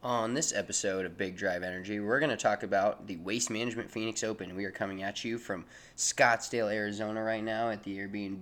On this episode of Big Drive Energy, we're going to talk about the Waste Management Phoenix Open. We are coming at you from Scottsdale, Arizona, right now at the Airbnb.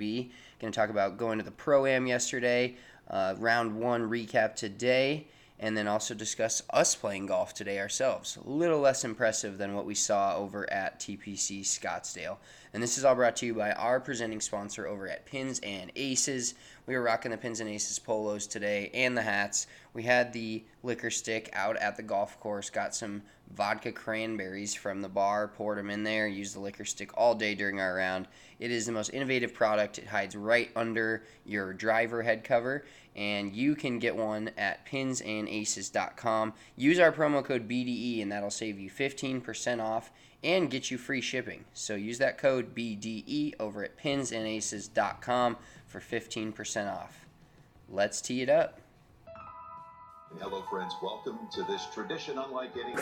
Going to talk about going to the Pro Am yesterday, uh, round one recap today, and then also discuss us playing golf today ourselves. A little less impressive than what we saw over at TPC Scottsdale. And this is all brought to you by our presenting sponsor over at Pins and Aces. We were rocking the Pins and Aces polos today and the hats. We had the liquor stick out at the golf course, got some vodka cranberries from the bar, poured them in there, used the liquor stick all day during our round. It is the most innovative product. It hides right under your driver head cover, and you can get one at pinsandaces.com. Use our promo code BDE, and that'll save you 15% off and get you free shipping. So use that code BDE over at pinsandaces.com for 15% off. Let's tee it up. Hello, friends. Welcome to this tradition unlike any.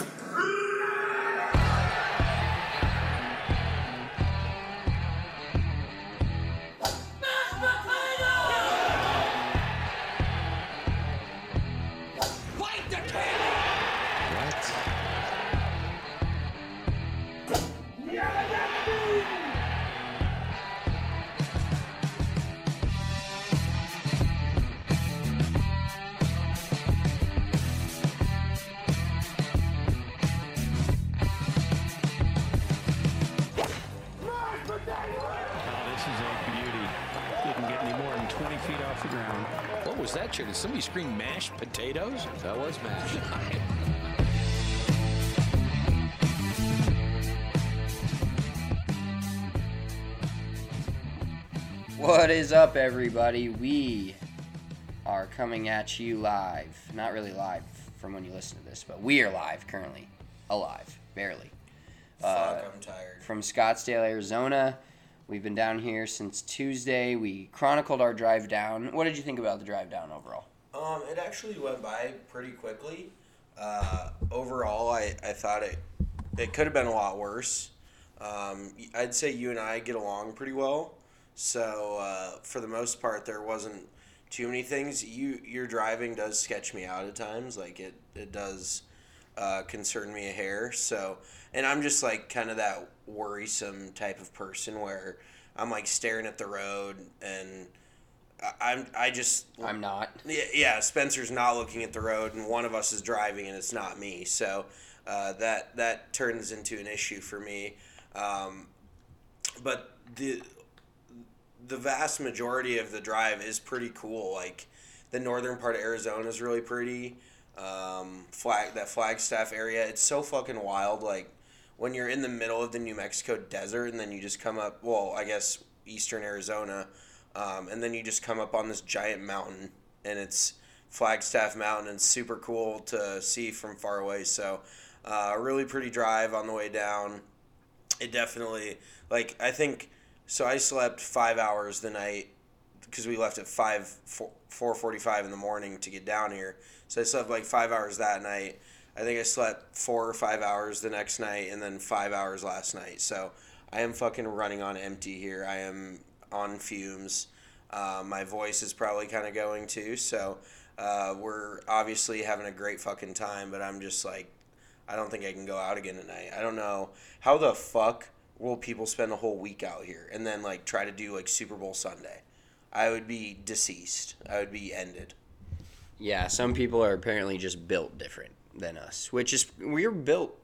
Oh, this is a beauty. Didn't get any more than 20 feet off the ground. What was that, Chair? Did somebody scream mashed potatoes? That was mashed. What is up, everybody? We are coming at you live. Not really live from when you listen to this, but we are live currently. Alive. Barely. Uh, Fuck, I'm tired. From Scottsdale, Arizona. We've been down here since Tuesday. We chronicled our drive down. What did you think about the drive down overall? Um, it actually went by pretty quickly. Uh, overall, I, I thought it it could have been a lot worse. Um, I'd say you and I get along pretty well. So uh, for the most part, there wasn't too many things. You your driving does sketch me out at times. Like it it does uh, concern me a hair. So and I'm just like kind of that worrisome type of person where I'm like staring at the road and. I'm I just I'm not. yeah, yeah, Spencer's not looking at the road, and one of us is driving, and it's not me. So uh, that that turns into an issue for me. Um, but the the vast majority of the drive is pretty cool. Like the northern part of Arizona is really pretty. Um, flag that Flagstaff area, it's so fucking wild. Like when you're in the middle of the New Mexico desert, and then you just come up. Well, I guess eastern Arizona, um, and then you just come up on this giant mountain, and it's Flagstaff Mountain, and super cool to see from far away. So, uh, really pretty drive on the way down. It definitely like I think so. I slept five hours the night because we left at five four forty five in the morning to get down here. So I slept like five hours that night. I think I slept four or five hours the next night, and then five hours last night. So I am fucking running on empty here. I am on fumes. Uh, my voice is probably kind of going too. So uh, we're obviously having a great fucking time, but I'm just like, I don't think I can go out again tonight. I don't know how the fuck will people spend a whole week out here and then like try to do like Super Bowl Sunday. I would be deceased. I would be ended. Yeah, some people are apparently just built different than us, which is we're built.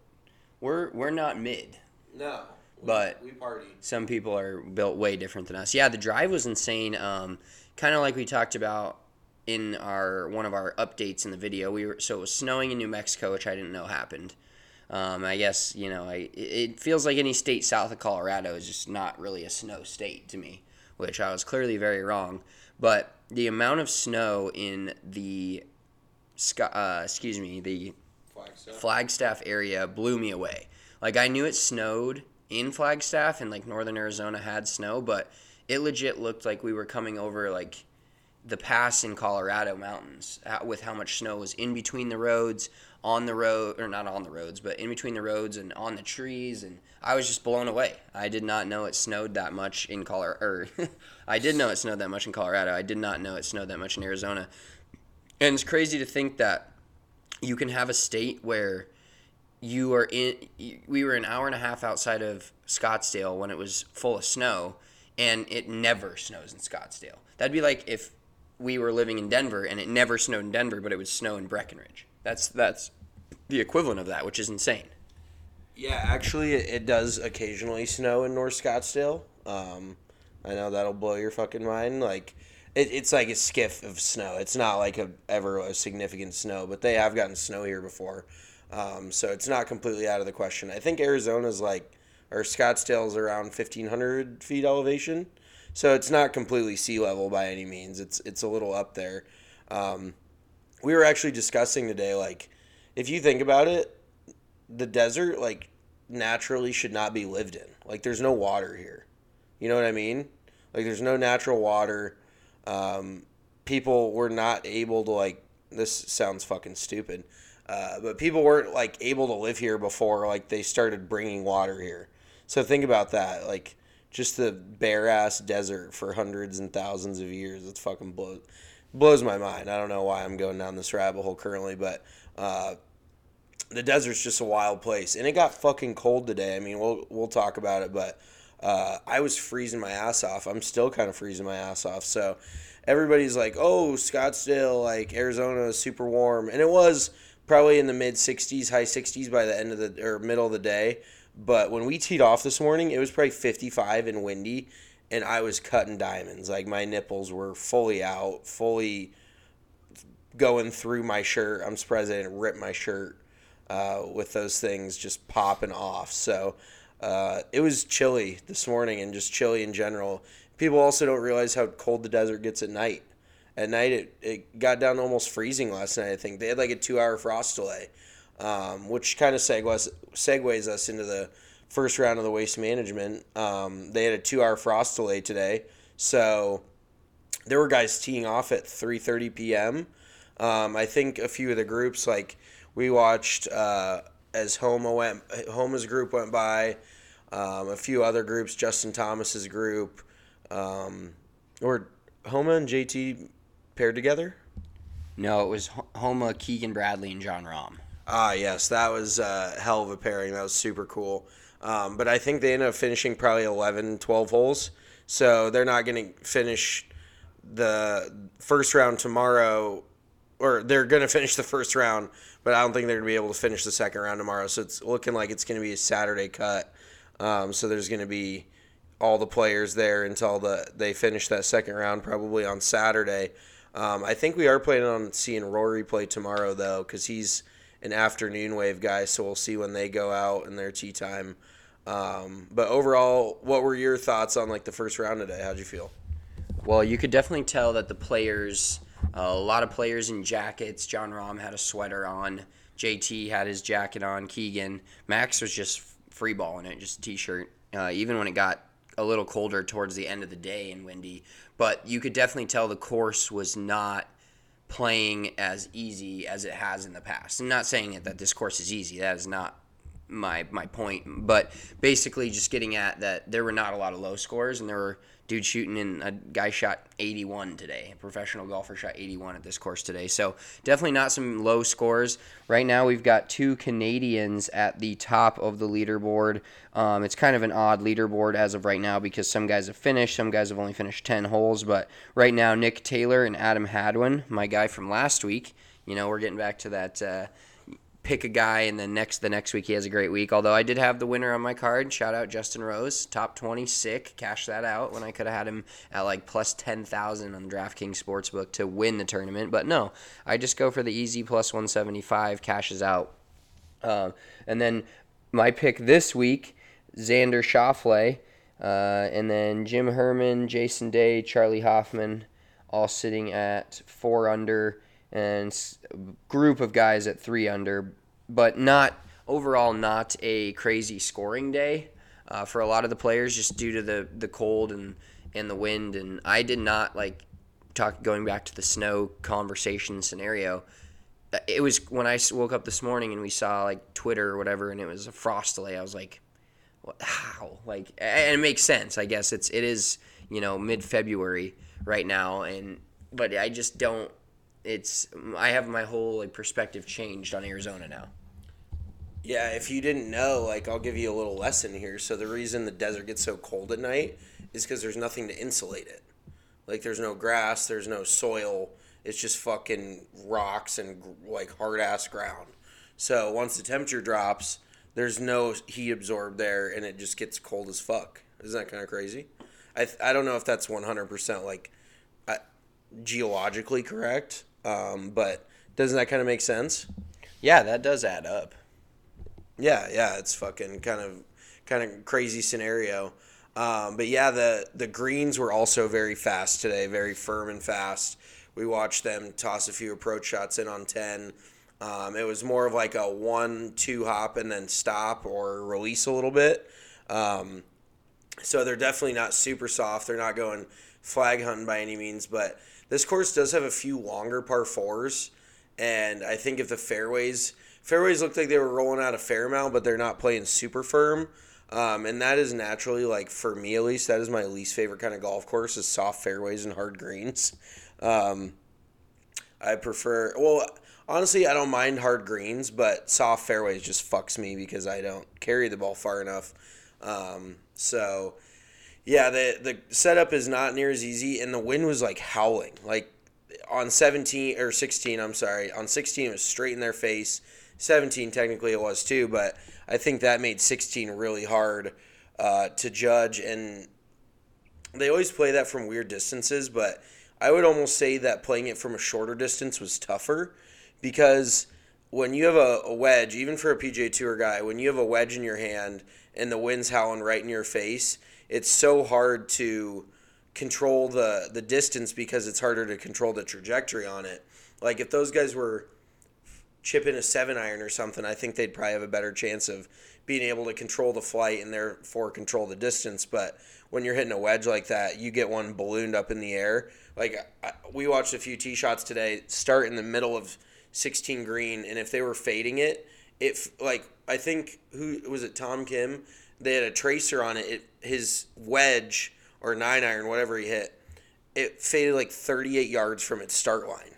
We're we're not mid. No, we, But- we party. Some people are built way different than us. Yeah, the drive was insane. Um, kind of like we talked about in our one of our updates in the video. We were so it was snowing in New Mexico, which I didn't know happened. Um, I guess you know, I it- feels like any state south of Colorado is just not really a snow state to me, which I was clearly very wrong. But the amount of snow in the, uh, excuse me, the Flagstaff area blew me away. Like I knew it snowed in Flagstaff and like northern Arizona had snow, but it legit looked like we were coming over like the pass in Colorado mountains with how much snow was in between the roads, on the road or not on the roads, but in between the roads and on the trees and I was just blown away. I did not know it snowed that much in Colorado. Or I did know it snowed that much in Colorado. I did not know it snowed that much in Arizona. And it's crazy to think that you can have a state where you are in we were an hour and a half outside of Scottsdale when it was full of snow and it never snows in Scottsdale. That'd be like if we were living in Denver and it never snowed in Denver but it would snow in Breckenridge. That's that's the equivalent of that, which is insane. Yeah, actually, it, does occasionally snow in North Scottsdale. Um, I know that'll blow your fucking mind. Like, it, it's like a skiff of snow. It's not like a ever a significant snow, but they have gotten snow here before, um, so it's not completely out of the question. I think Arizona's like, or Scottsdale's around fifteen hundred feet elevation, so it's not completely sea level by any means. It's it's a little up there. Um, we were actually discussing today, like, if you think about it, the desert like naturally should not be lived in. Like there's no water here. You know what I mean? Like there's no natural water. Um, people were not able to like. This sounds fucking stupid, uh, but people weren't like able to live here before like they started bringing water here. So think about that. Like just the bare ass desert for hundreds and thousands of years. It's fucking blows blows my mind. I don't know why I'm going down this rabbit hole currently, but. Uh, the desert's just a wild place, and it got fucking cold today. I mean, we'll we'll talk about it, but uh, I was freezing my ass off. I'm still kind of freezing my ass off. So everybody's like, "Oh, Scottsdale, like Arizona is super warm," and it was probably in the mid 60s, high 60s by the end of the or middle of the day. But when we teed off this morning, it was probably 55 and windy, and I was cutting diamonds. Like my nipples were fully out, fully going through my shirt. I'm surprised I didn't rip my shirt uh, with those things just popping off. So uh, it was chilly this morning and just chilly in general. People also don't realize how cold the desert gets at night. At night, it, it got down almost freezing last night, I think. They had like a two hour frost delay, um, which kind of segues, segues us into the first round of the waste management. Um, they had a two hour frost delay today. So there were guys teeing off at 3.30 p.m. Um, I think a few of the groups, like we watched uh, as Homa went, Homa's group went by, um, a few other groups, Justin Thomas's group, um, or Homa and JT paired together. No, it was Homa, Keegan Bradley, and Jon Rahm. Ah, yes, that was a hell of a pairing. That was super cool. Um, but I think they ended up finishing probably 11, 12 holes. So they're not going to finish the first round tomorrow, or they're going to finish the first round, but I don't think they're going to be able to finish the second round tomorrow. So it's looking like it's going to be a Saturday cut. Um, so there's going to be all the players there until the they finish that second round, probably on Saturday. Um, I think we are planning on seeing Rory play tomorrow though, because he's an afternoon wave guy. So we'll see when they go out in their tee time. Um, but overall, what were your thoughts on like the first round today? How'd you feel? Well, you could definitely tell that the players, uh, a lot of players in jackets. Jon Rahm had a sweater on. JT had his jacket on. Keegan. Max was just free ball in it, just a t-shirt. Uh, even when it got a little colder towards the end of the day and windy, but you could definitely tell the course was not playing as easy as it has in the past. I'm not saying that this course is easy. That is not my my point. But basically, just getting at that there were not a lot of low scores, and there were dudes shooting in a guy shot 81 today. A professional golfer shot 81 at this course today. So definitely not some low scores. Right now, we've got two Canadians at the top of the leaderboard. Um, it's kind of an odd leaderboard as of right now because some guys have finished, some guys have only finished 10 holes. But right now, Nick Taylor and Adam Hadwin, my guy from last week. You know, we're getting back to that. Uh, pick a guy and then next the next week he has a great week. Although I did have the winner on my card. Shout out Justin Rose, top twenty, sick. Cash that out when I could have had him at like plus ten thousand on DraftKings Sportsbook to win the tournament. But no, I just go for the easy plus one seventy five. Cashes out, uh, and then my pick this week, Xander Schauffele, uh, and then Jim Herman, Jason Day, Charley Hoffman, all sitting at four under and group of guys at three under, but not overall not a crazy scoring day uh, for a lot of the players just due to the the cold and and the wind. And I did not like talk going back to the snow conversation scenario. It was when I woke up this morning and we saw like Twitter or whatever, and it was a frost delay. I was like, how? Like, and it makes sense. I guess it's it is you know mid February right now, and but I just don't it's I have my whole like perspective changed on Arizona now. Yeah, if you didn't know, like I'll give you a little lesson here. So the reason the desert gets so cold at night is because there's nothing to insulate it. Like there's no grass, there's no soil. It's just fucking rocks and like hard ass ground. So once the temperature drops, there's no heat absorbed there, and it just gets cold as fuck. Isn't that kind of crazy? I I don't know if that's 100% like uh, geologically correct, um, but doesn't that kind of make sense? Yeah, that does add up. Yeah, yeah, it's fucking kind of kind of crazy scenario. Um, but yeah, the the greens were also very fast today, very firm and fast. We watched them toss a few approach shots in on ten. Um, it was more of like a one-two hop and then stop or release a little bit. Um, so they're definitely not super soft. They're not going flag hunting by any means, but this course does have a few longer par fours, and I think if the fairways fairways looked like they were rolling out a fair amount, but they're not playing super firm. Um, and that is naturally like for me at least that is my least favorite kind of golf course is soft fairways and hard greens. Um, I prefer well honestly I don't mind hard greens, but soft fairways just fucks me because I don't carry the ball far enough. Um, so yeah, the the setup is not near as easy, and the wind was like howling. Like on seventeen or sixteen, I'm sorry, on sixteen it was straight in their face. 17 technically it was too, but I think that made 16 really hard uh, to judge. And they always play that from weird distances, but I would almost say that playing it from a shorter distance was tougher because when you have a, a wedge, even for a PGA Tour guy, when you have a wedge in your hand and the wind's howling right in your face, it's so hard to control the the distance because it's harder to control the trajectory on it. Like if those guys were chipping a seven iron or something, I think they'd probably have a better chance of being able to control the flight and therefore control the distance. But when you're hitting a wedge like that, you get one ballooned up in the air. Like I, we watched a few tee shots today, start in the middle of 16 green, and if they were fading it, it like I think who was it? Tom Kim. They had a tracer on it. it his wedge or nine iron, whatever he hit, it faded like 38 yards from its start line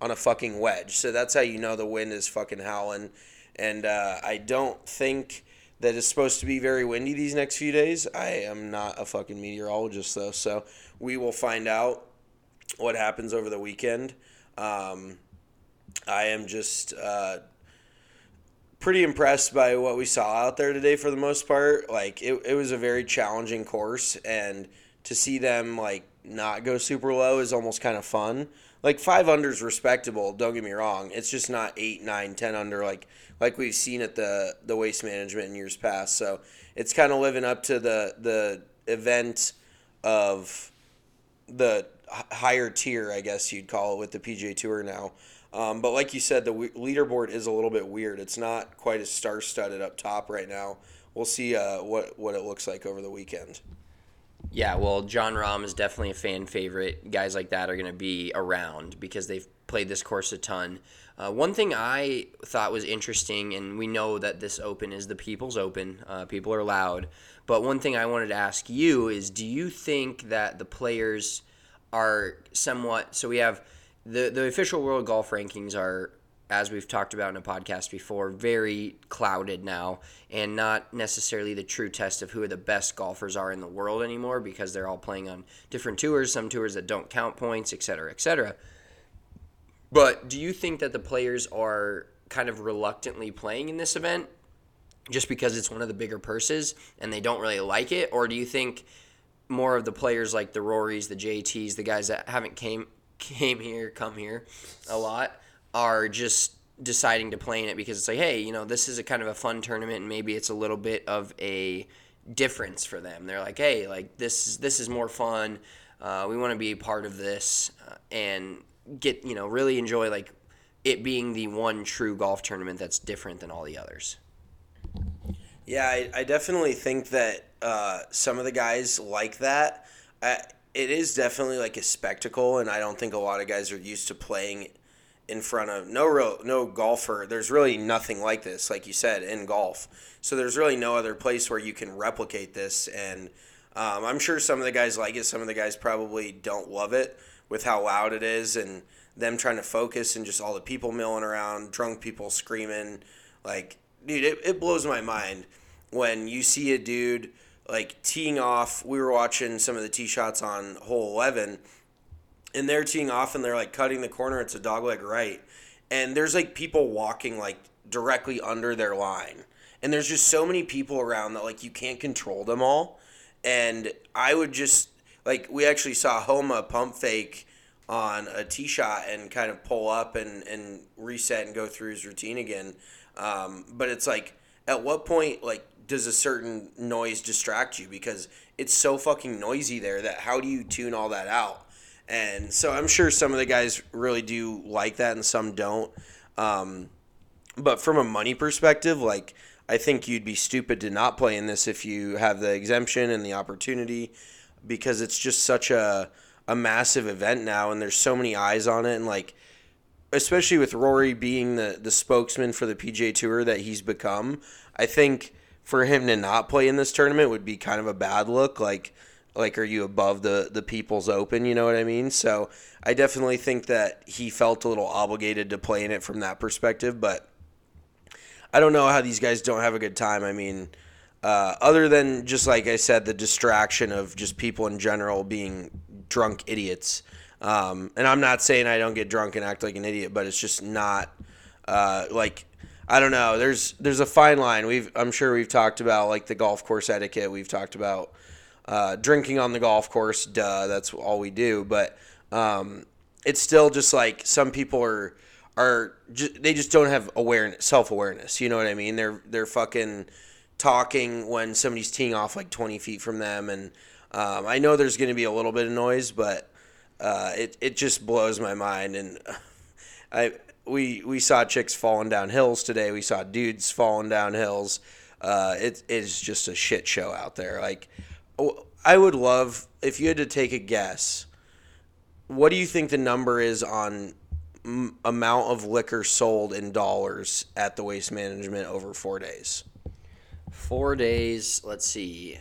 on a fucking wedge. So that's how you know the wind is fucking howling. And uh, I don't think that it's supposed to be very windy these next few days. I am not a fucking meteorologist though, so we will find out what happens over the weekend. Um, I am just uh, pretty impressed by what we saw out there today for the most part. Like it, it was a very challenging course, and to see them like not go super low is almost kind of fun like five under is respectable. Don't get me wrong. It's just not eight, nine, ten under like like we've seen at the the waste management in years past. So it's kind of living up to the the event of the higher tier, I guess you'd call it, with the PGA Tour now. Um, but like you said, the leaderboard is a little bit weird. It's not quite as star studded up top right now. We'll see uh, what what it looks like over the weekend. Yeah, well, Jon Rahm is definitely a fan favorite. Guys like that are going to be around because they've played this course a ton. Uh, one thing I thought was interesting, and we know that this Open is the People's Open, uh, people are loud. But one thing I wanted to ask you is do you think that the players are somewhat. So we have the, the official world golf rankings are as we've talked about in a podcast before, very clouded now and not necessarily the true test of who the best golfers are in the world anymore because they're all playing on different tours, some tours that don't count points, et cetera, et cetera. But do you think that the players are kind of reluctantly playing in this event just because it's one of the bigger purses and they don't really like it? Or do you think more of the players like the Rorys, the JTs, the guys that haven't came came here, come here a lot – are just deciding to play in it because it's like, hey, you know, this is a kind of a fun tournament, and maybe it's a little bit of a difference for them. They're like, hey, like this is this is more fun. Uh, we want to be a part of this uh, and get you know really enjoy like it being the one true golf tournament that's different than all the others. Yeah, I, I definitely think that uh, some of the guys like that. I, it is definitely like a spectacle, and I don't think a lot of guys are used to playing in front of no real no golfer. There's really nothing like this, like you said, in golf. So there's really no other place where you can replicate this. And um, I'm sure some of the guys like it. Some of the guys probably don't love it with how loud it is and them trying to focus and just all the people milling around, drunk people screaming. Like, dude, it, it blows my mind when you see a dude like teeing off. We were watching some of the tee shots on hole 11, and they're teeing off and they're like cutting the corner. It's a dogleg right. And there's like people walking like directly under their line. And there's just so many people around that like you can't control them all. And I would just like we actually saw Homa pump fake on a tee shot and kind of pull up and, and reset and go through his routine again. Um, but it's like, at what point, like, does a certain noise distract you? Because it's so fucking noisy there that how do you tune all that out? And so I'm sure some of the guys really do like that and some don't. Um, but from a money perspective, like, I think you'd be stupid to not play in this if you have the exemption and the opportunity because it's just such a a massive event now and there's so many eyes on it and like especially with Rory being the the spokesman for the PGA Tour that he's become, I think for him to not play in this tournament would be kind of a bad look like like are you above the the people's open, you know what I mean? So, I definitely think that he felt a little obligated to play in it from that perspective, but I don't know how these guys don't have a good time. I mean, uh, other than just like I said, the distraction of just people in general being drunk idiots. Um, and I'm not saying I don't get drunk and act like an idiot, but it's just not uh, like I don't know. There's there's a fine line. We've I'm sure we've talked about like the golf course etiquette. We've talked about uh, drinking on the golf course. Duh, that's all we do. But um, it's still just like some people are are just, they just don't have awareness, self awareness. You know what I mean? They're they're fucking talking when somebody's teeing off like 20 feet from them, and um, I know there's going to be a little bit of noise, but uh, it it just blows my mind. And I we we saw chicks falling down hills today. We saw dudes falling down hills. Uh, it is just a shit show out there. Like I would love if you had to take a guess. What do you think the number is on m- amount of liquor sold in dollars at the waste management over four days? Four days. Let's see.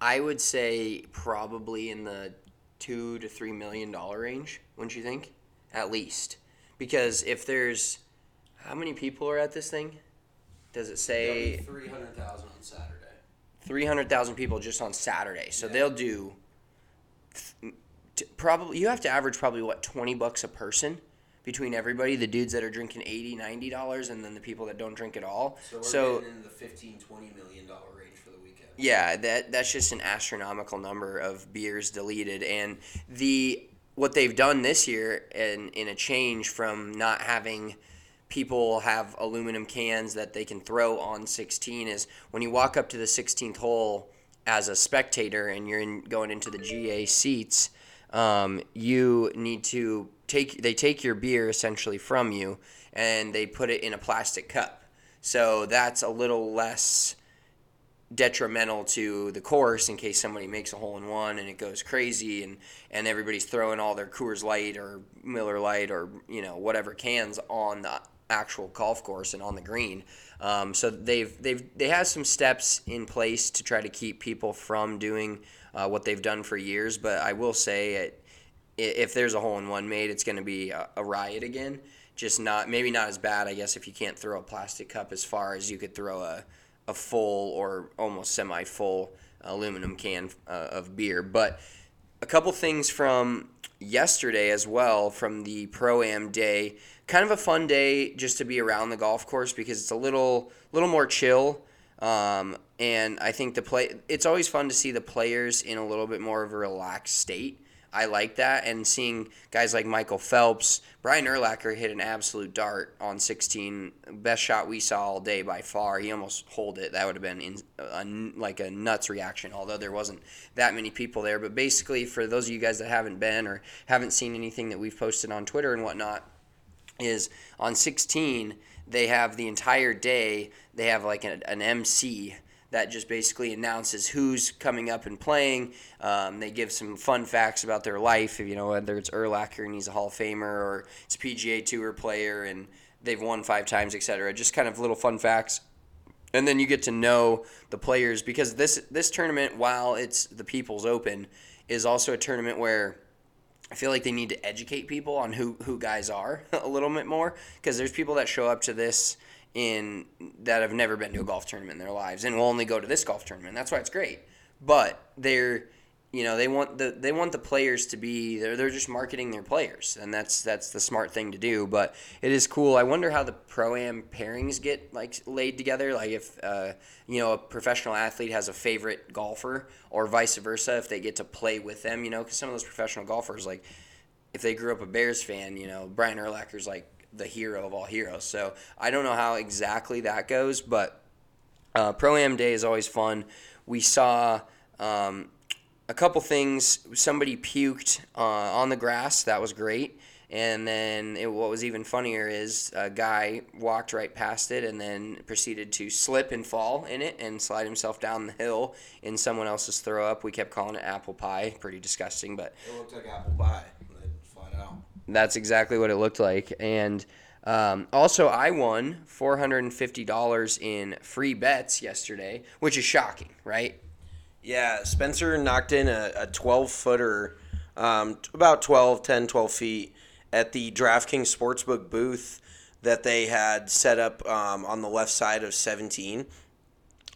I would say probably in the two to three million dollar range. Wouldn't you think? At least, because if there's how many people are at this thing? Does it say three hundred thousand on Saturday? three hundred thousand people just on Saturday? So they'll do t- probably. You have to average probably what twenty bucks a person between everybody. The dudes that are drinking 80 90 dollars, and then the people that don't drink at all. So in the 15 20 million dollar range for the weekend. Yeah, that that's just an astronomical number of beers deleted, and the what they've done this year, in in a change from not having people have aluminum cans that they can throw on 16 is when you walk up to the 16th hole as a spectator and you're in, going into the GA seats, um, you need to take they take your beer essentially from you and they put it in a plastic cup. So that's a little less detrimental to the course in case somebody makes a hole in one and it goes crazy and and everybody's throwing all their Coors Light or Miller Lite or you know whatever cans on the actual golf course and on the green. Um, so they've they've they have some steps in place to try to keep people from doing uh, what they've done for years. But I will say it, if there's a hole in one made, it's going to be a, a riot again. Just not maybe not as bad, I guess, if you can't throw a plastic cup as far as you could throw a a full or almost semi full aluminum can uh, of beer. But a couple things from yesterday as well from the pro am day. Kind of a fun day just to be around the golf course because it's a little little more chill. Um, and I think the play it's always fun to see the players in a little bit more of a relaxed state. I like that, and seeing guys like Michael Phelps, Brian Urlacher hit an absolute dart on 16, best shot we saw all day by far. He almost holed it. That would have been in, a, like a nuts reaction, although there wasn't that many people there. But basically, for those of you guys that haven't been or haven't seen anything that we've posted on Twitter and whatnot, is on 16 they have the entire day. They have like an, an MC that just basically announces who's coming up and playing. Um, they give some fun facts about their life, you know, whether it's Urlacher and he's a Hall of Famer or it's a PGA Tour player and they've won five times, etc. Just kind of little fun facts. And then you get to know the players because this this tournament, while it's the People's Open, is also a tournament where I feel like they need to educate people on who who guys are a little bit more because there's people that show up to this in that have never been to a golf tournament in their lives and will only go to this golf tournament. That's why it's great. But they're you know they want the they want the players to be they're, they're just marketing their players and that's that's the smart thing to do but it is cool i wonder how the pro am pairings get like laid together like if uh, you know a professional athlete has a favorite golfer or vice versa if they get to play with them you know because some of those professional golfers like if they grew up a bears fan you know brian urlacher's like the hero of all heroes so i don't know how exactly that goes but uh, pro am day is always fun we saw um, a couple things. Somebody puked uh, on the grass. That was great. And then it, what was even funnier is a guy walked right past it and then proceeded to slip and fall in it and slide himself down the hill in someone else's throw up. We kept calling it apple pie. Pretty disgusting, but It looked like apple pie. That's exactly what it looked like. And um, also, I won $450 in free bets yesterday, which is shocking, right? Yeah, Spencer knocked in a, a 12 footer, um, about 12, 10, 12 feet at the DraftKings Sportsbook booth that they had set up um, on the left side of 17.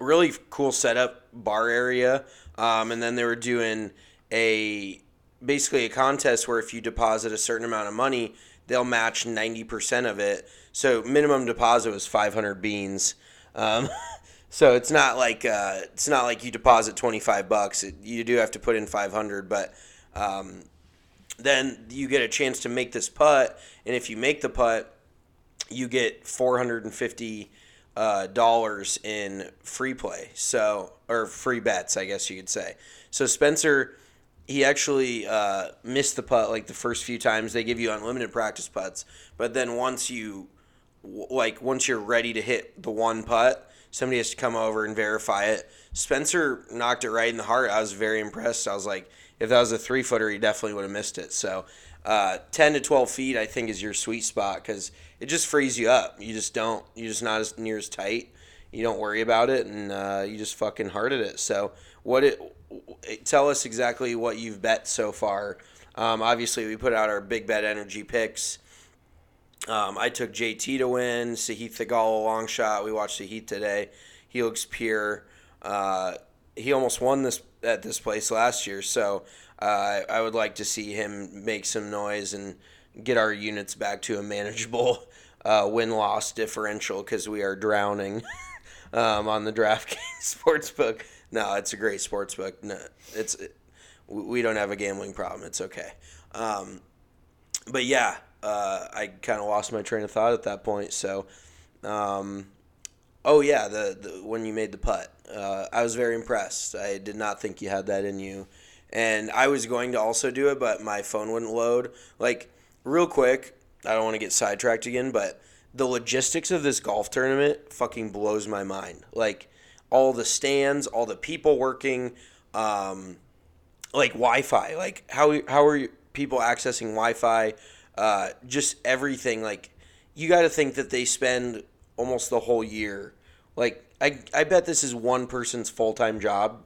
Really cool setup, bar area. Um, and then they were doing a basically a contest where if you deposit a certain amount of money, they'll match 90% of it. So minimum deposit was 500 beans. Um, so it's not like uh, it's not like you deposit 25 bucks. It, you do have to put in 500, but um, then you get a chance to make this putt, and if you make the putt, you get 450 uh, dollars in free play. So or free bets, I guess you could say. So Spencer, he actually uh, missed the putt like the first few times. They give you unlimited practice putts, but then once you like once you're ready to hit the one putt, somebody has to come over and verify it. Spencer knocked it right in the heart. I was very impressed. I was like, if that was a three footer, he definitely would have missed it. So, uh, ten to twelve feet, I think, is your sweet spot because it just frees you up. You just don't. You're just not as near as tight. You don't worry about it, and uh, you just fucking hearted it. So, what it? Tell us exactly what you've bet so far. Um, obviously, we put out our big bet energy picks. Um, I took JT to win, Sahith Theegala a long shot. We watched Sahith today. He looks pure. Uh, he almost won this at this place last year, so uh, I would like to see him make some noise and get our units back to a manageable uh, win loss differential because we are drowning um, on the DraftKings sportsbook. No, it's a great sportsbook. No, it's we don't have a gambling problem. It's okay. Um, but yeah, uh, I kind of lost my train of thought at that point. So, um, oh yeah, the, the when you made the putt, uh, I was very impressed. I did not think you had that in you, and I was going to also do it, but my phone wouldn't load. Like real quick, I don't want to get sidetracked again, but the logistics of this golf tournament fucking blows my mind. Like all the stands, all the people working. Um, like Wi-Fi. Like how how are people accessing Wi-Fi? Uh, just everything. Like you got to think that they spend almost the whole year. Like I I bet this is one person's full time job,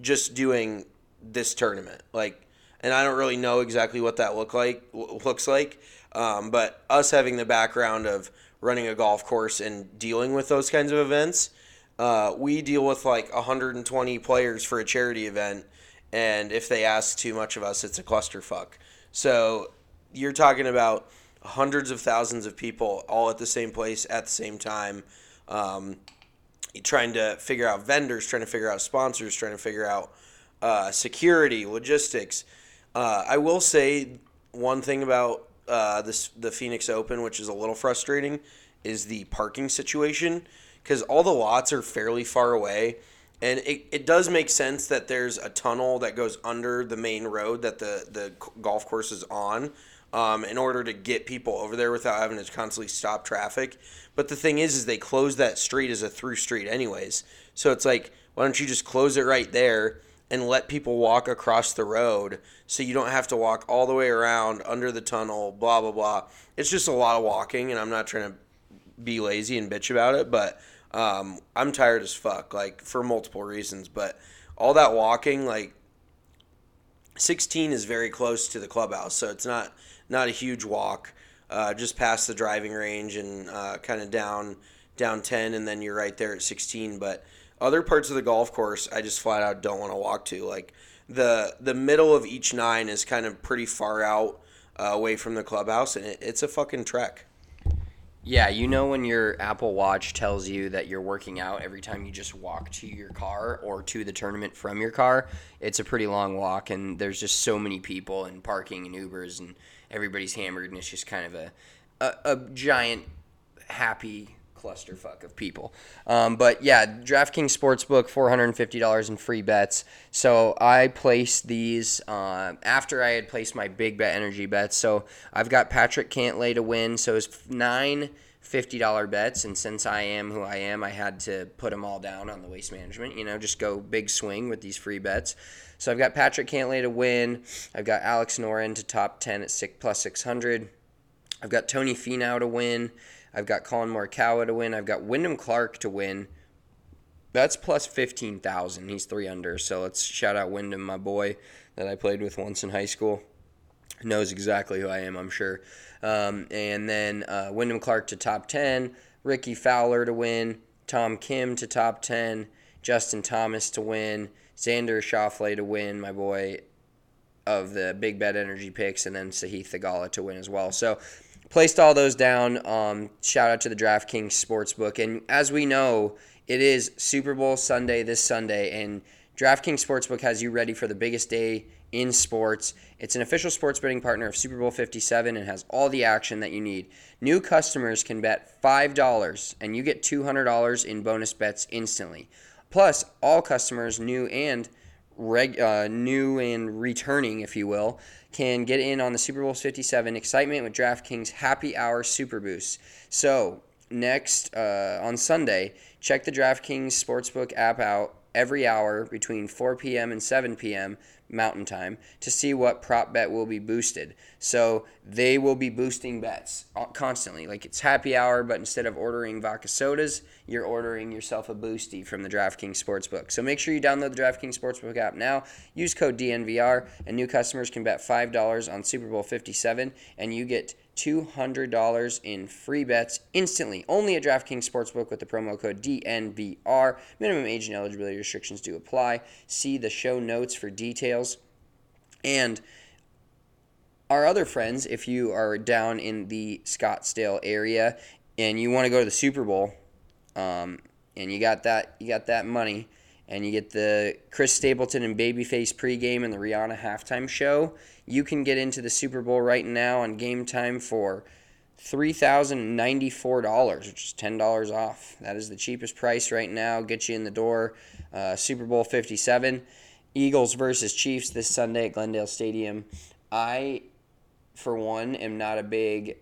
just doing this tournament. Like, and I don't really know exactly what that look like looks like. Um, but us having the background of running a golf course and dealing with those kinds of events, uh, we deal with like 120 players for a charity event and if they ask too much of us, it's a clusterfuck. So you're talking about hundreds of thousands of people all at the same place at the same time, um, trying to figure out vendors, trying to figure out sponsors, trying to figure out uh, security, logistics. Uh, I will say one thing about uh, this the Phoenix Open, which is a little frustrating, is the parking situation because all the lots are fairly far away and it, it does make sense that there's a tunnel that goes under the main road that the, the golf course is on um, in order to get people over there without having to constantly stop traffic. But the thing is, is they close that street as a through street anyways. So it's like, why don't you just close it right there and let people walk across the road so you don't have to walk all the way around under the tunnel, blah, blah, blah. It's just a lot of walking, and I'm not trying to be lazy and bitch about it, but um, I'm tired as fuck, like for multiple reasons, but all that walking, like 16 is very close to the clubhouse, so it's not not a huge walk. Uh, just past the driving range and uh, kind of down down 10, and then you're right there at 16. But other parts of the golf course, I just flat out don't want to walk to. Like the the middle of each nine is kind of pretty far out uh, away from the clubhouse, and it, it's a fucking trek. Yeah, you know when your Apple Watch tells you that you're working out every time you just walk to your car or to the tournament from your car, it's a pretty long walk and there's just so many people and parking and Ubers and everybody's hammered and it's just kind of a a, a giant happy clusterfuck of people. Um, but yeah, DraftKings Sportsbook, $450 in free bets. So I placed these uh, after I had placed my big bet energy bets. So I've got Patrick Cantlay to win. So it's nine $50 bets. And since I am who I am, I had to put them all down on the waste management, you know, just go big swing with these free bets. So I've got Patrick Cantlay to win. I've got Alex Noren to top 10 at six plus 600. I've got Tony Finau to win. I've got Collin Morikawa to win. I've got Wyndham Clark to win. That's plus 15,000. He's three under. So let's shout out Wyndham, my boy that I played with once in high school. Knows exactly who I am, I'm sure. Um, and then uh, Wyndham Clark to top 10. Rickie Fowler to win. Tom Kim to top 10. Justin Thomas to win. Xander Schauffele to win, my boy of the big bet energy picks. And then Sahith Theegala to win as well. So placed all those down. Um, shout out to the DraftKings Sportsbook. And as we know, it is Super Bowl Sunday this Sunday, and DraftKings Sportsbook has you ready for the biggest day in sports. It's an official sports betting partner of Super Bowl 57 and has all the action that you need. New customers can bet $5 and you get $200 in bonus bets instantly. Plus, all customers, new and reg, uh, new and returning, if you will, can get in on the Super Bowl 57 excitement with DraftKings Happy Hour Super Boost. So, next uh, on Sunday, check the DraftKings Sportsbook app out every hour between 4 p.m. and 7 p.m. Mountain Time to see what prop bet will be boosted. So they will be boosting bets constantly. Like it's happy hour, but instead of ordering vodka sodas, you're ordering yourself a boosty from the DraftKings Sportsbook. So make sure you download the DraftKings Sportsbook app now. Use code DNVR, and new customers can bet $5 on Super Bowl 57, and you get $200 in free bets instantly. Only at DraftKings Sportsbook with the promo code DNVR. Minimum age and eligibility restrictions do apply. See the show notes for details. And our other friends, if you are down in the Scottsdale area and you want to go to the Super Bowl, um, and you got that you got that money, and you get the Chris Stapleton and Babyface pregame and the Rihanna halftime show, you can get into the Super Bowl right now on Game Time for $3,094, which is $10 off. That is the cheapest price right now. Get you in the door. Uh, Super Bowl 57. Eagles versus Chiefs this Sunday at Glendale Stadium. I, for one, am not a big.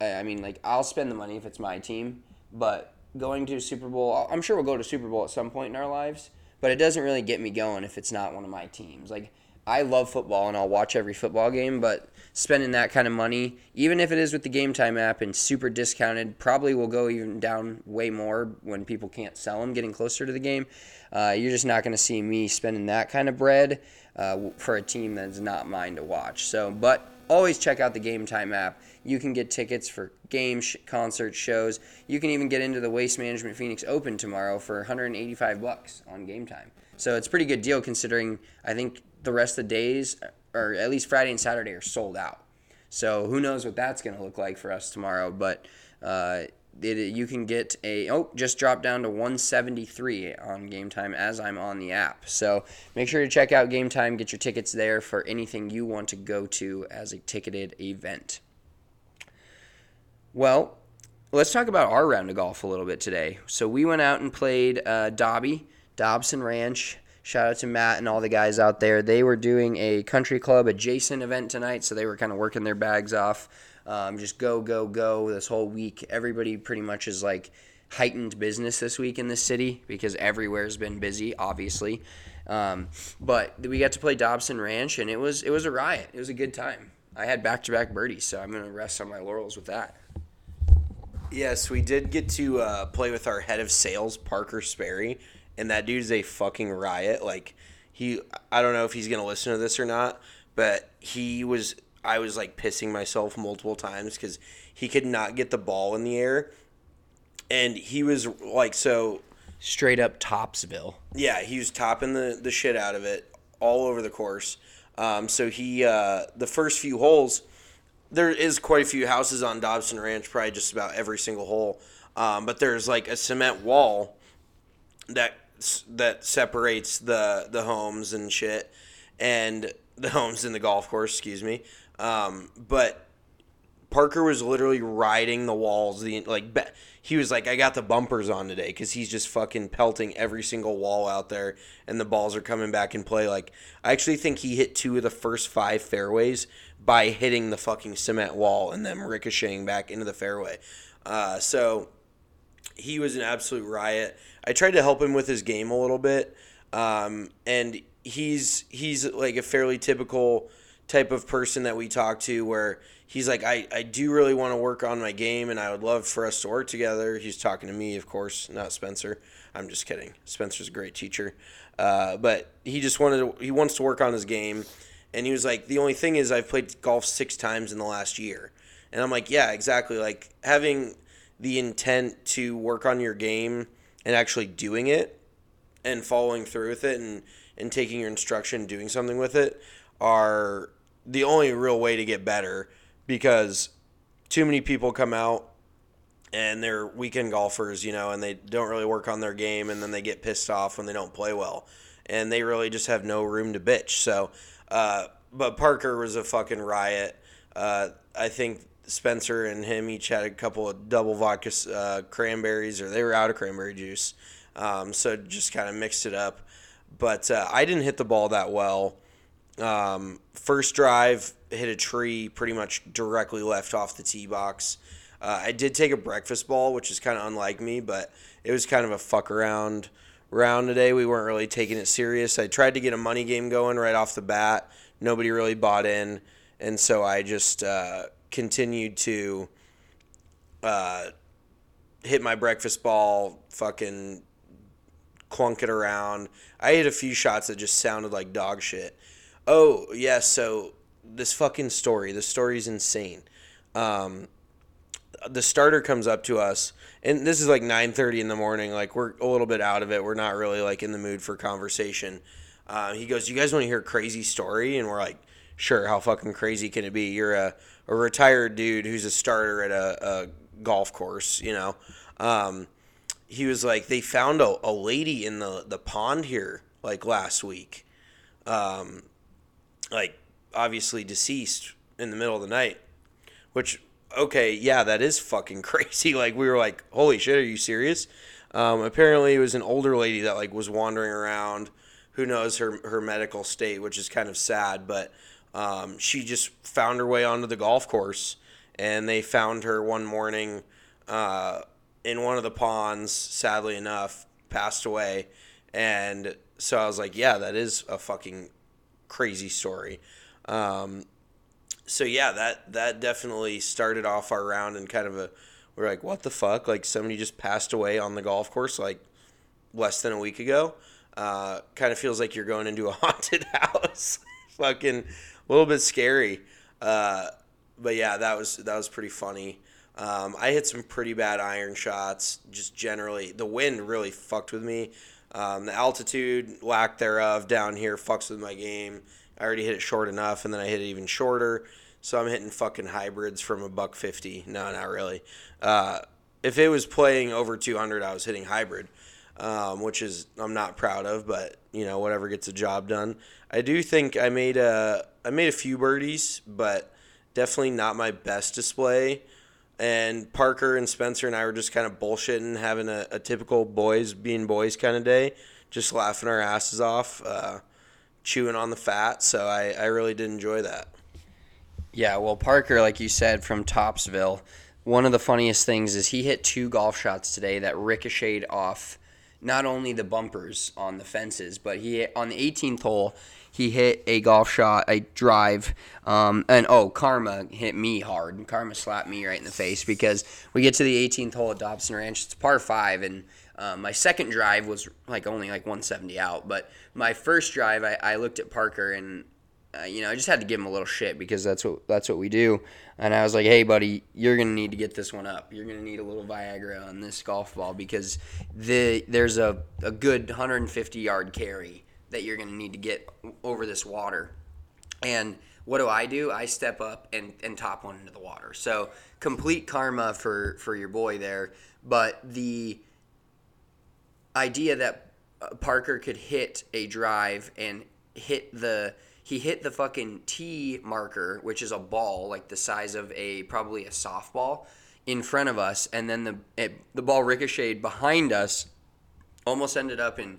I mean, like, I'll spend the money if it's my team, but going to Super Bowl, I'm sure we'll go to Super Bowl at some point in our lives, but it doesn't really get me going if it's not one of my teams. Like, I love football and I'll watch every football game, but spending that kind of money, even if it is with the Game Time app and super discounted, probably will go even down way more when people can't sell them getting closer to the game. Uh, you're just not going to see me spending that kind of bread uh, for a team that's not mine to watch. So, but always check out the Game Time app. You can get tickets for games, sh- concerts, shows. You can even get into the Waste Management Phoenix Open tomorrow for 185 bucks on Game Time. So it's pretty good deal considering I think the rest of the days, or at least Friday and Saturday, are sold out. So who knows what that's going to look like for us tomorrow? But uh, it, you can get a oh just dropped down to 173 on Game Time as I'm on the app. So make sure to check out Game Time. Get your tickets there for anything you want to go to as a ticketed event. Well, let's talk about our round of golf a little bit today. So we went out and played uh, Dobby, Dobson Ranch. Shout out to Matt and all the guys out there. They were doing a country club adjacent event tonight, so they were kind of working their bags off. Um, just go, go, go this whole week. Everybody pretty much is like heightened business this week in the city because everywhere's been busy, obviously. Um, but we got to play Dobson Ranch, and it was it was a riot. It was a good time. I had back to back birdies, so I'm gonna rest on my laurels with that. Yes, we did get to uh, play with our head of sales, Parker Sperry, and that dude's a fucking riot. Like he, I don't know if he's gonna listen to this or not, but he was. I was like pissing myself multiple times because he could not get the ball in the air, and he was like so. Straight up Topsville. Yeah, he was topping the the shit out of it all over the course. Um, so he uh, the first few holes, there is quite a few houses on Dobson Ranch, probably just about every single hole. Um, but there's like a cement wall that that separates the the homes and shit, and the homes in the golf course. Excuse me. Um, but Parker was literally riding the walls. The like be- he was like, I got the bumpers on today because he's just fucking pelting every single wall out there, and the balls are coming back in play. Like I actually think he hit two of the first five fairways by hitting the fucking cement wall and then ricocheting back into the fairway. Uh, so he was an absolute riot. I tried to help him with his game a little bit, um, and he's he's like a fairly typical type of person that we talk to where he's like I, I do really want to work on my game and I would love for us to work together. He's talking to me, of course, not Spencer. I'm just kidding. Spencer's a great teacher, uh, but he just wanted to, he wants to work on his game, and he was like the only thing is I've played golf six times in the last year, and I'm like yeah exactly like having the intent to work on your game and actually doing it and following through with it and, and taking your instruction and doing something with it are the only real way to get better because too many people come out and they're weekend golfers, you know, and they don't really work on their game and then they get pissed off when they don't play well. And they really just have no room to bitch. So, uh, but Parker was a fucking riot. Uh, I think Spencer and him each had a couple of double vodka uh, cranberries, or they were out of cranberry juice. Um, so just kind of mixed it up. But uh, I didn't hit the ball that well. Um, first drive hit a tree pretty much directly left off the tee box. Uh, I did take a breakfast ball, which is kind of unlike me, but it was kind of a fuck around round today. We weren't really taking it serious. I tried to get a money game going right off the bat. Nobody really bought in, and so I just uh, continued to uh, hit my breakfast ball, fucking clunk it around. I hit a few shots that just sounded like dog shit. Oh, yes, yeah, so this fucking story, the story's insane. Um, the starter comes up to us and this is like 9.30 in the morning like we're a little bit out of it we're not really like in the mood for conversation uh, he goes you guys want to hear a crazy story and we're like sure how fucking crazy can it be you're a, a retired dude who's a starter at a, a golf course you know um, he was like they found a, a lady in the, the pond here like last week um, like obviously deceased in the middle of the night which okay, yeah, that is fucking crazy. Like we were like, holy shit, are you serious? Um, apparently, it was an older lady that like was wandering around. Who knows her her medical state, which is kind of sad. But um, she just found her way onto the golf course, and they found her one morning uh, in one of the ponds. Sadly enough, passed away. And so I was like, yeah, that is a fucking crazy story. Um, so yeah, that that definitely started off our round and kind of a we're like, what the fuck? Like somebody just passed away on the golf course like less than a week ago. Uh, kind of feels like you're going into a haunted house. Fucking a little bit scary. Uh, but yeah, that was that was pretty funny. Um, I hit some pretty bad iron shots. Just generally, the wind really fucked with me. Um, the altitude, lack thereof, down here fucks with my game. I already hit it short enough, and then I hit it even shorter. So I'm hitting fucking hybrids from a buck fifty. No, not really. Uh, if it was playing over 200, I was hitting hybrid, um, which is I'm not proud of, but you know whatever gets the job done. I do think I made a I made a few birdies, but definitely not my best display. And Parker and Spencer and I were just kind of bullshitting, having a, a typical boys being boys kind of day, just laughing our asses off. Uh, chewing on the fat. So I, I really did enjoy that. Yeah, well, Parker, like you said, from Topsville, one of the funniest things is he hit two golf shots today that ricocheted off not only the bumpers on the fences, but he on the 18th hole he hit a golf shot, a drive, um, and oh, Karma hit me hard. Karma slapped me right in the face because we get to the 18th hole at Dobson Ranch. It's a par five, and um, my second drive was like only like 170 out, but my first drive, I, I looked at Parker and uh, you know, I just had to give him a little shit because that's what that's what we do. And I was like, "Hey, buddy, you're gonna need to get this one up. You're gonna need a little Viagra on this golf ball because the there's a, a good 150 yard carry that you're gonna need to get over this water." And what do I do? I step up and, and top one into the water. So complete karma for for your boy there. But the idea that uh, Parker could hit a drive and hit the he hit the fucking T marker, which is a ball like the size of a probably a softball, in front of us, and then the it, the ball ricocheted behind us, almost ended up in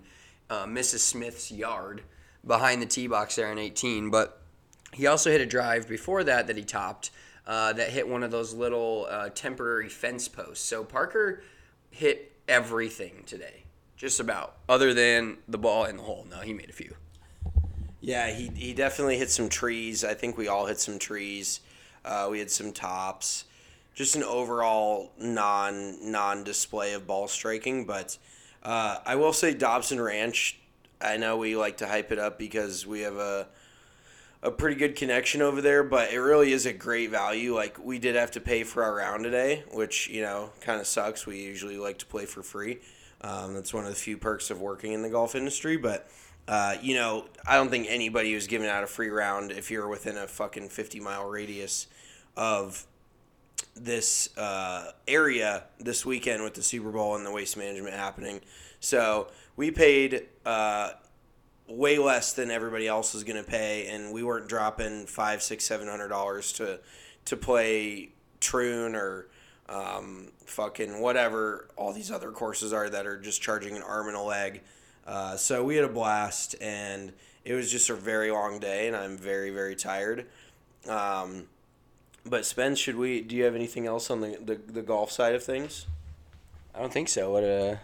uh, Mrs. Smith's yard behind the tee box there in 18. But he also hit a drive before that that he topped uh, that hit one of those little uh, temporary fence posts. So Parker hit everything today, just about, other than the ball in the hole. No, he made a few. Yeah, he, he definitely hit some trees. I think we all hit some trees. Uh, we had some tops. Just an overall non non display of ball striking. But uh, I will say Dobson Ranch. I know we like to hype it up because we have a a pretty good connection over there, but it really is a great value. Like we did have to pay for our round today, which you know kind of sucks. We usually like to play for free. Um, that's one of the few perks of working in the golf industry, but uh, you know, I don't think anybody was giving out a free round if you're within a fucking 50 mile radius of this uh, area this weekend with the Super Bowl and the waste management happening. So we paid uh, way less than everybody else was going to pay, and we weren't dropping five, six, seven hundred dollars to to play Troon or um, fucking whatever all these other courses are that are just charging an arm and a leg. Uh, so we had a blast, and it was just a very long day, and I'm very, very tired. Um, but Spence, should we? Do you have anything else on the, the, the golf side of things? I don't think so. What uh,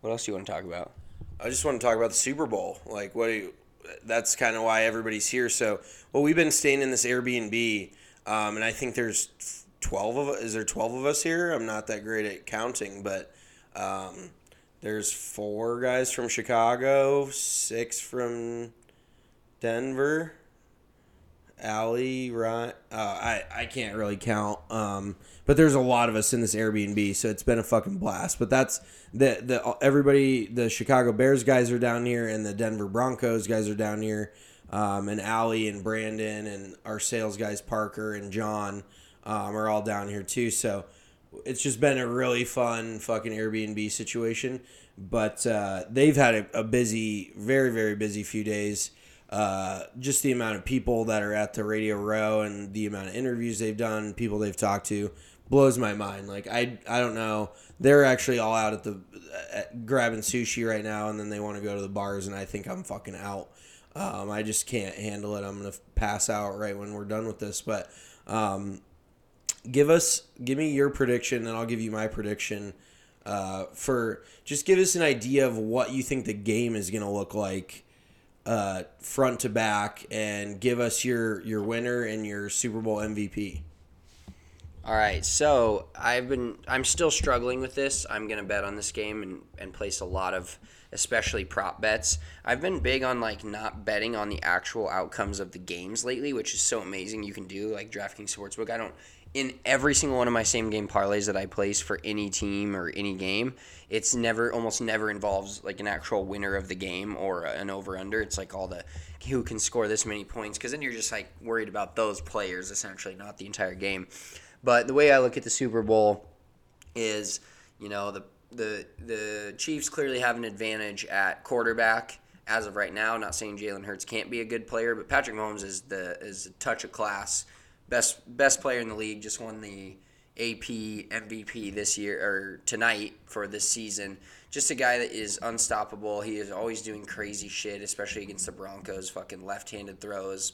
what else do you want to talk about? I just want to talk about the Super Bowl. Like, what do you? That's kind of why everybody's here. So, well, we've been staying in this Airbnb, um, and I think there's twelve of is there twelve of us here? I'm not that great at counting, but um, there's four guys from Chicago, six from Denver. Allie, right? Uh, I I can't really count. Um, but there's a lot of us in this Airbnb, so it's been a fucking blast. But that's the the everybody. The Chicago Bears guys are down here, and the Denver Broncos guys are down here. Um, and Allie and Brandon and our sales guys Parker and John um, are all down here too. So it's just been a really fun fucking Airbnb situation. But uh, they've had a, a busy, very very busy few days. Uh, just the amount of people that are at the Radio Row and the amount of interviews they've done, people they've talked to, blows my mind. Like I, I don't know. They're actually all out at the at grabbing sushi right now, and then they want to go to the bars, and I think I'm fucking out. Um, I just can't handle it. I'm gonna pass out right when we're done with this. But um, give us, give me your prediction, and I'll give you my prediction. Uh, for just give us an idea of what you think the game is gonna look like uh, front to back and give us your your winner and your Super Bowl MVP. All right, so I've been I'm still struggling with this. I'm gonna bet on this game and, and place a lot of especially prop bets. I've been big on like not betting on the actual outcomes of the games lately, which is so amazing you can do like DraftKings Sportsbook. I don't in every single one of my same game parlays that I place for any team or any game, it's never almost never involves like an actual winner of the game or an over under. It's like all the who can score this many points because then you're just like worried about those players essentially, not the entire game. But the way I look at the Super Bowl is, you know, the the the Chiefs clearly have an advantage at quarterback as of right now. Not saying Jalen Hurts can't be a good player, but Patrick Mahomes is the is a touch of class. Best best player in the league. Just won the AP MVP this year or tonight for this season. Just a guy that is unstoppable. He is always doing crazy shit, especially against the Broncos. Fucking left-handed throws,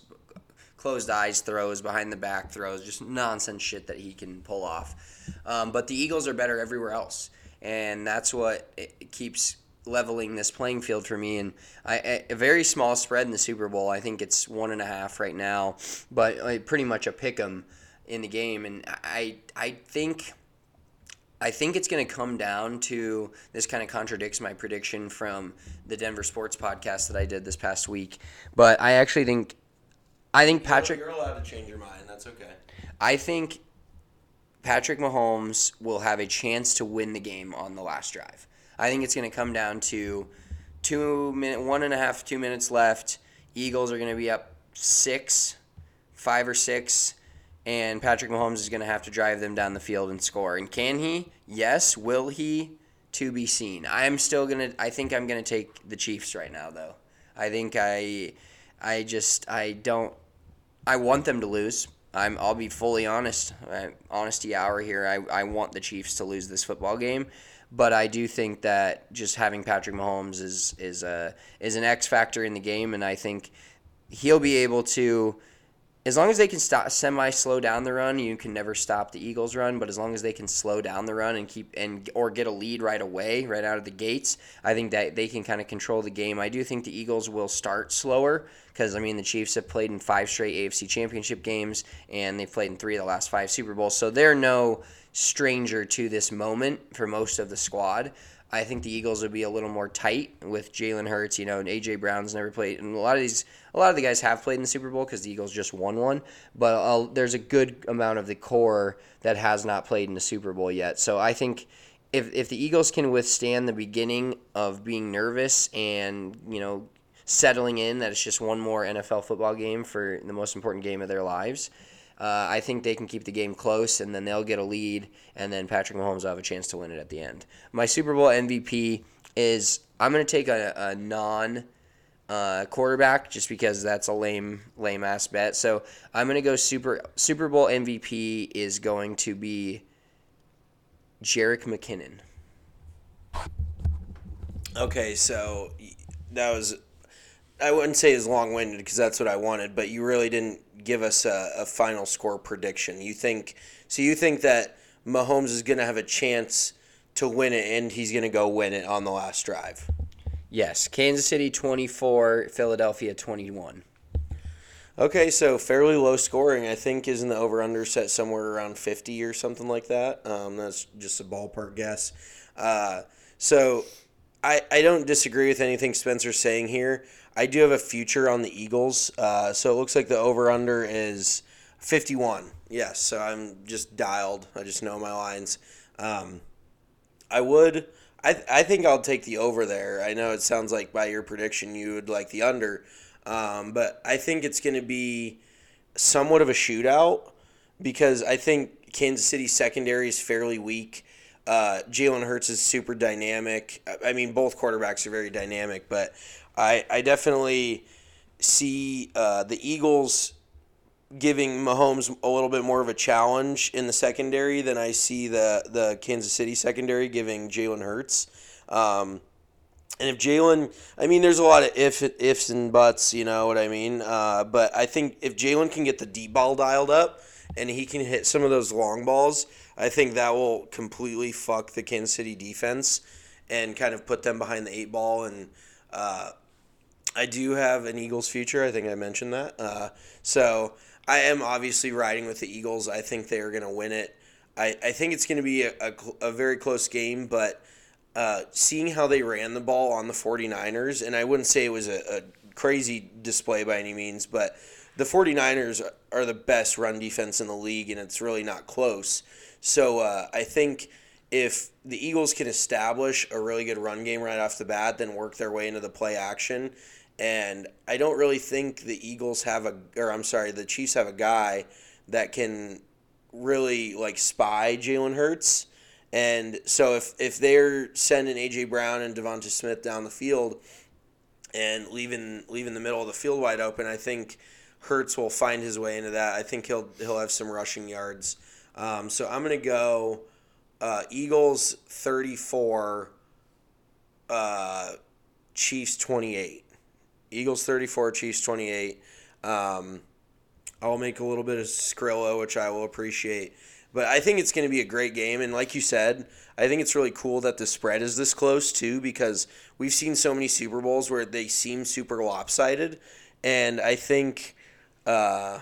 closed eyes throws, behind the back throws, just nonsense shit that he can pull off. Um, but the Eagles are better everywhere else, and that's what keeps leveling this playing field for me. And I, a very small spread in the Super Bowl. I think it's one and a half right now, but pretty much a pick 'em in the game. And I I think. I think it's going to come down to this kind of contradicts my prediction from the Denver Sports podcast that I did this past week. But I actually think I think Patrick. You're allowed to change your mind. That's okay. I think Patrick Mahomes will have a chance to win the game on the last drive. I think it's going to come down to two minute, one and a half, two minutes left. Eagles are going to be up six, five or six, and Patrick Mahomes is going to have to drive them down the field and score. And can he? Yes. Will he? To be seen. I'm still gonna. I think I'm gonna take the Chiefs right now, though. I think I, I just I don't. I want them to lose. I'm. I'll be fully honest. I, honesty hour here. I, I want the Chiefs to lose this football game, but I do think that just having Patrick Mahomes is is a is an X factor in the game, and I think he'll be able to. As long as they can stop semi slow down the run, you can never stop the Eagles' run. But as long as they can slow down the run and keep and or get a lead right away, right out of the gates, I think that they can kind of control the game. I do think the Eagles will start slower because I mean the Chiefs have played in five straight AFC Championship games and they've played in three of the last five Super Bowls, so they're no stranger to this moment for most of the squad. I think the Eagles would be a little more tight with Jalen Hurts. You know, and AJ Brown's never played, and a lot of these, a lot of the guys have played in the Super Bowl because the Eagles just won one. But uh, there's a good amount of the core that has not played in the Super Bowl yet. So I think if if the Eagles can withstand the beginning of being nervous and you know settling in that it's just one more NFL football game for the most important game of their lives. Uh, I think they can keep the game close, and then they'll get a lead, and then Patrick Mahomes will have a chance to win it at the end. My Super Bowl MVP is I'm going to take a, a non uh, quarterback just because that's a lame lame ass bet. So I'm going to go Super Super Bowl MVP is going to be Jerick McKinnon. Okay, so that was. I wouldn't say as long winded because that's what I wanted, but you really didn't give us a, a final score prediction. You think so? You think that Mahomes is going to have a chance to win it, and he's going to go win it on the last drive. Yes, Kansas City 24, Philadelphia 21. Okay, so fairly low scoring. I think is in the over under set somewhere around fifty or something like that. Um, that's just a ballpark guess. Uh, so I I don't disagree with anything Spencer's saying here. I do have a future on the Eagles. Uh, so it looks like the over under is fifty one. Yes, so I'm just dialed. I just know my lines. Um, I would. I, I think I'll take the over there. I know it sounds like by your prediction you would like the under, um, but I think it's going to be somewhat of a shootout because I think Kansas City secondary is fairly weak. Uh, Jalen Hurts is super dynamic. I mean, both quarterbacks are very dynamic, but I, I definitely see uh, the Eagles giving Mahomes a little bit more of a challenge in the secondary than I see the the Kansas City secondary giving Jalen Hurts. Um, and if Jalen, I mean, there's a lot of if ifs and buts, you know what I mean. Uh, but I think if Jalen can get the deep ball dialed up and he can hit some of those long balls, I think that will completely fuck the Kansas City defense and kind of put them behind the eight ball. And uh, I do have an Eagles future. I think I mentioned that. Uh, so I am obviously riding with the Eagles. I think they are going to win it. I, I think it's going to be a, a, a very close game, but uh, seeing how they ran the ball on the 49ers, and I wouldn't say it was a, a crazy display by any means, but the 49ers are the best run defense in the league, and it's really not close. So uh, I think if the Eagles can establish a really good run game right off the bat, then work their way into the play action. And I don't really think the Eagles have a, or I'm sorry, the Chiefs have a guy that can really like spy Jalen Hurts. And so if, if they're sending AJ Brown and DeVonta Smith down the field and leaving leaving the middle of the field wide open, I think Hurts will find his way into that. I think he'll he'll have some rushing yards. Um, so I'm gonna go uh, Eagles 34, uh, Chiefs 28. Eagles 34, Chiefs 28. Um, I'll make a little bit of Skrillo, which I will appreciate. But I think it's going to be a great game. And like you said, I think it's really cool that the spread is this close, too, because we've seen so many Super Bowls where they seem super lopsided. And I think, uh,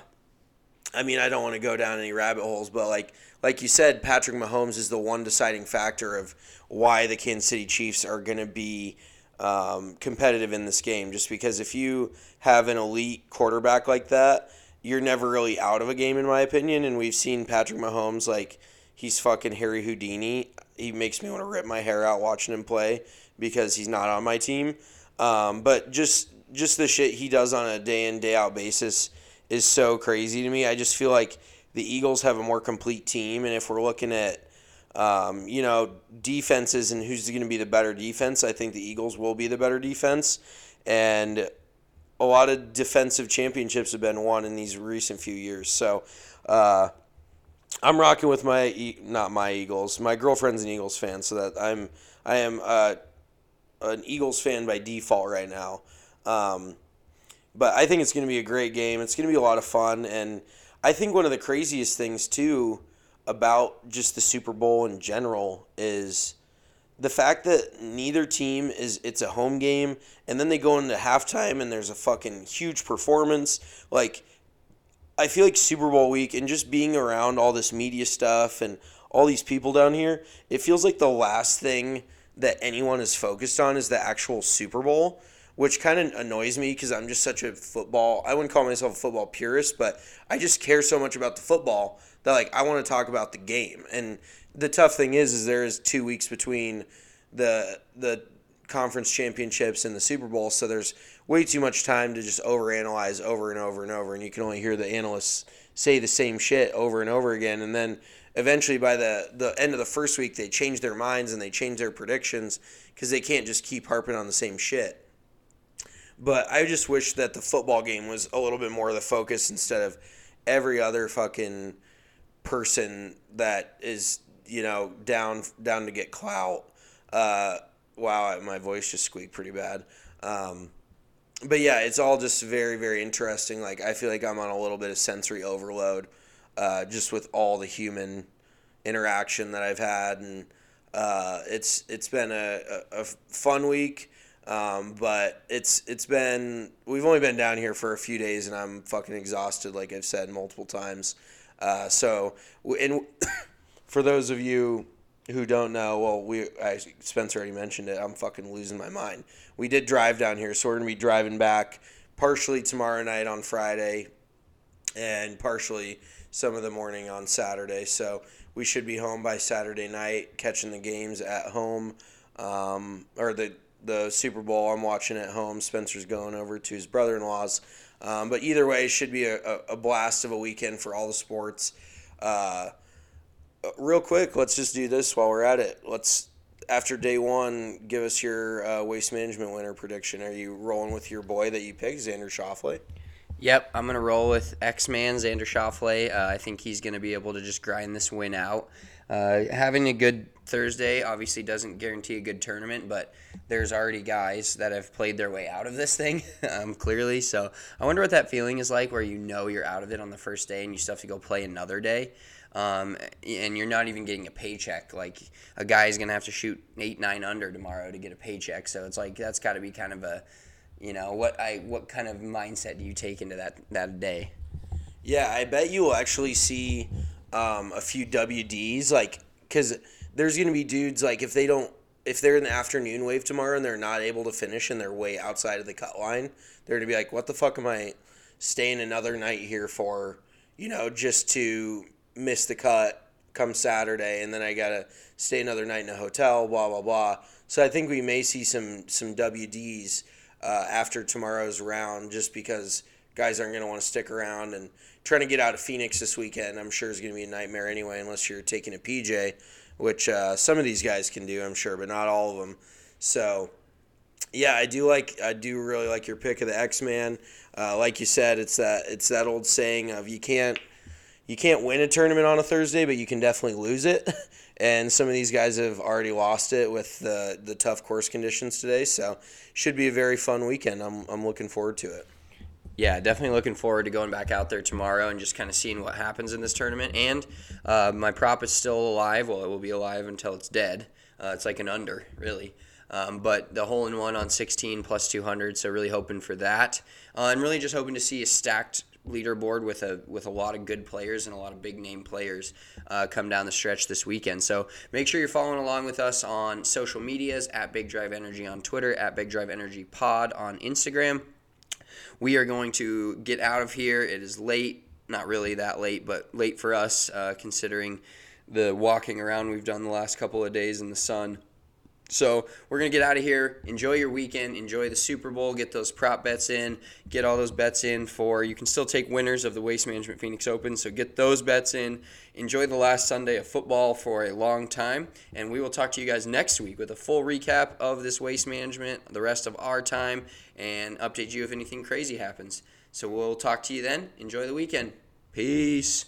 I mean, I don't want to go down any rabbit holes, but like, like you said, Patrick Mahomes is the one deciding factor of why the Kansas City Chiefs are going to be um, competitive in this game. Just because if you have an elite quarterback like that, you're never really out of a game, in my opinion. And we've seen Patrick Mahomes like he's fucking Harry Houdini. He makes me want to rip my hair out watching him play because he's not on my team. Um, but just just the shit he does on a day in day out basis is so crazy to me. I just feel like the Eagles have a more complete team, and if we're looking at um, you know defenses and who's going to be the better defense, I think the Eagles will be the better defense, and a lot of defensive championships have been won in these recent few years. So. Uh, I'm rocking with my not my Eagles. My girlfriend's an Eagles fan, so that I'm I am uh, an Eagles fan by default right now. Um, but I think it's going to be a great game. It's going to be a lot of fun, and I think one of the craziest things too about just the Super Bowl in general is the fact that neither team is it's a home game, and then they go into halftime and there's a fucking huge performance. Like I feel like Super Bowl week and just being around all this media stuff and all these people down here, it feels like the last thing that anyone is focused on is the actual Super Bowl, which kind of annoys me because I'm just such a football. I wouldn't call myself a football purist, but I just care so much about the football that like I want to talk about the game. And the tough thing is, is there is two weeks between the the conference championships and the Super Bowl, so there's way too much time to just overanalyze over and over and over, and you can only hear the analysts say the same shit over and over again, and then eventually by the the end of the first week they change their minds and they change their predictions because they can't just keep harping on the same shit. But I just wish that the football game was a little bit more of the focus instead of every other fucking person that is you know down down to get clout. Uh, wow, my voice just squeaked pretty bad. Um, but yeah, it's all just very, very interesting. Like I feel like I'm on a little bit of sensory overload, uh, just with all the human interaction that I've had, and uh, it's it's been a, a, a fun week. Um, but it's it's been we've only been down here for a few days, and I'm fucking exhausted, like I've said multiple times. Uh, so, and for those of you who don't know, well, we I, Spencer already mentioned it. I'm fucking losing my mind. We did drive down here, so we're gonna be driving back partially tomorrow night on Friday, and partially some of the morning on Saturday. So we should be home by Saturday night, catching the games at home, um, or the the Super Bowl. I'm watching at home. Spencer's going over to his brother-in-law's. Um, but either way, should be a, a, blast of a weekend for all the sports. Uh, real quick, let's just do this while we're at it. Let's after day one, give us your uh, waste management winner prediction. Are you rolling with your boy that you picked, Xander Schauffele? Yep, I'm gonna roll with X Man Xander Schauffele. Uh, I think he's gonna be able to just grind this win out. Uh, having a good Thursday obviously doesn't guarantee a good tournament, but there's already guys that have played their way out of this thing um, clearly. So I wonder what that feeling is like, where you know you're out of it on the first day and you still have to go play another day um, and you're not even getting a paycheck. Like a guy is gonna have to shoot eight nine under tomorrow to get a paycheck. So it's like that's got to be kind of a, you know, what I what kind of mindset do you take into that that day? Yeah, I bet you will actually see um, a few WDs like because there's gonna be dudes like if they don't if they're in the afternoon wave tomorrow and they're not able to finish and they're way outside of the cut line, they're gonna be like, what the fuck am I staying another night here for? You know, just to miss the cut come Saturday, and then I gotta stay another night in a hotel. Blah blah blah. So I think we may see some some WDs uh, after tomorrow's round, just because guys aren't gonna want to stick around and trying to get out of Phoenix this weekend. I'm sure is gonna be a nightmare anyway, unless you're taking a PJ, which uh, some of these guys can do, I'm sure, but not all of them. So yeah, I do like I do really like your pick of the X Man. Uh, like you said, it's that it's that old saying of you can't you can't win a tournament on a Thursday, but you can definitely lose it. And some of these guys have already lost it with the the tough course conditions today. So should be a very fun weekend. I'm I'm looking forward to it. Yeah, definitely looking forward to going back out there tomorrow and just kind of seeing what happens in this tournament. And uh, my prop is still alive. Well, it will be alive until it's dead. Uh, it's like an under, really. Um, but the hole in one on 16 plus 200, so really hoping for that. Uh, and really just hoping to see a stacked leaderboard with a with a lot of good players and a lot of big name players uh, come down the stretch this weekend. So make sure you're following along with us on social medias at Big Drive Energy on Twitter, at Big Drive Energy Pod on Instagram. We are going to get out of here. It is late, not really that late, but late for us uh, considering the walking around we've done the last couple of days in the sun. So we're gonna get out of here. Enjoy your weekend. Enjoy the Super Bowl. Get those prop bets in. Get all those bets in for. You can still take winners of the Waste Management Phoenix Open. So get those bets in. Enjoy the last Sunday of football for a long time, and we will talk to you guys next week with a full recap of this waste management, the rest of our time, and update you if anything crazy happens. So we'll talk to you then. Enjoy the weekend. Peace.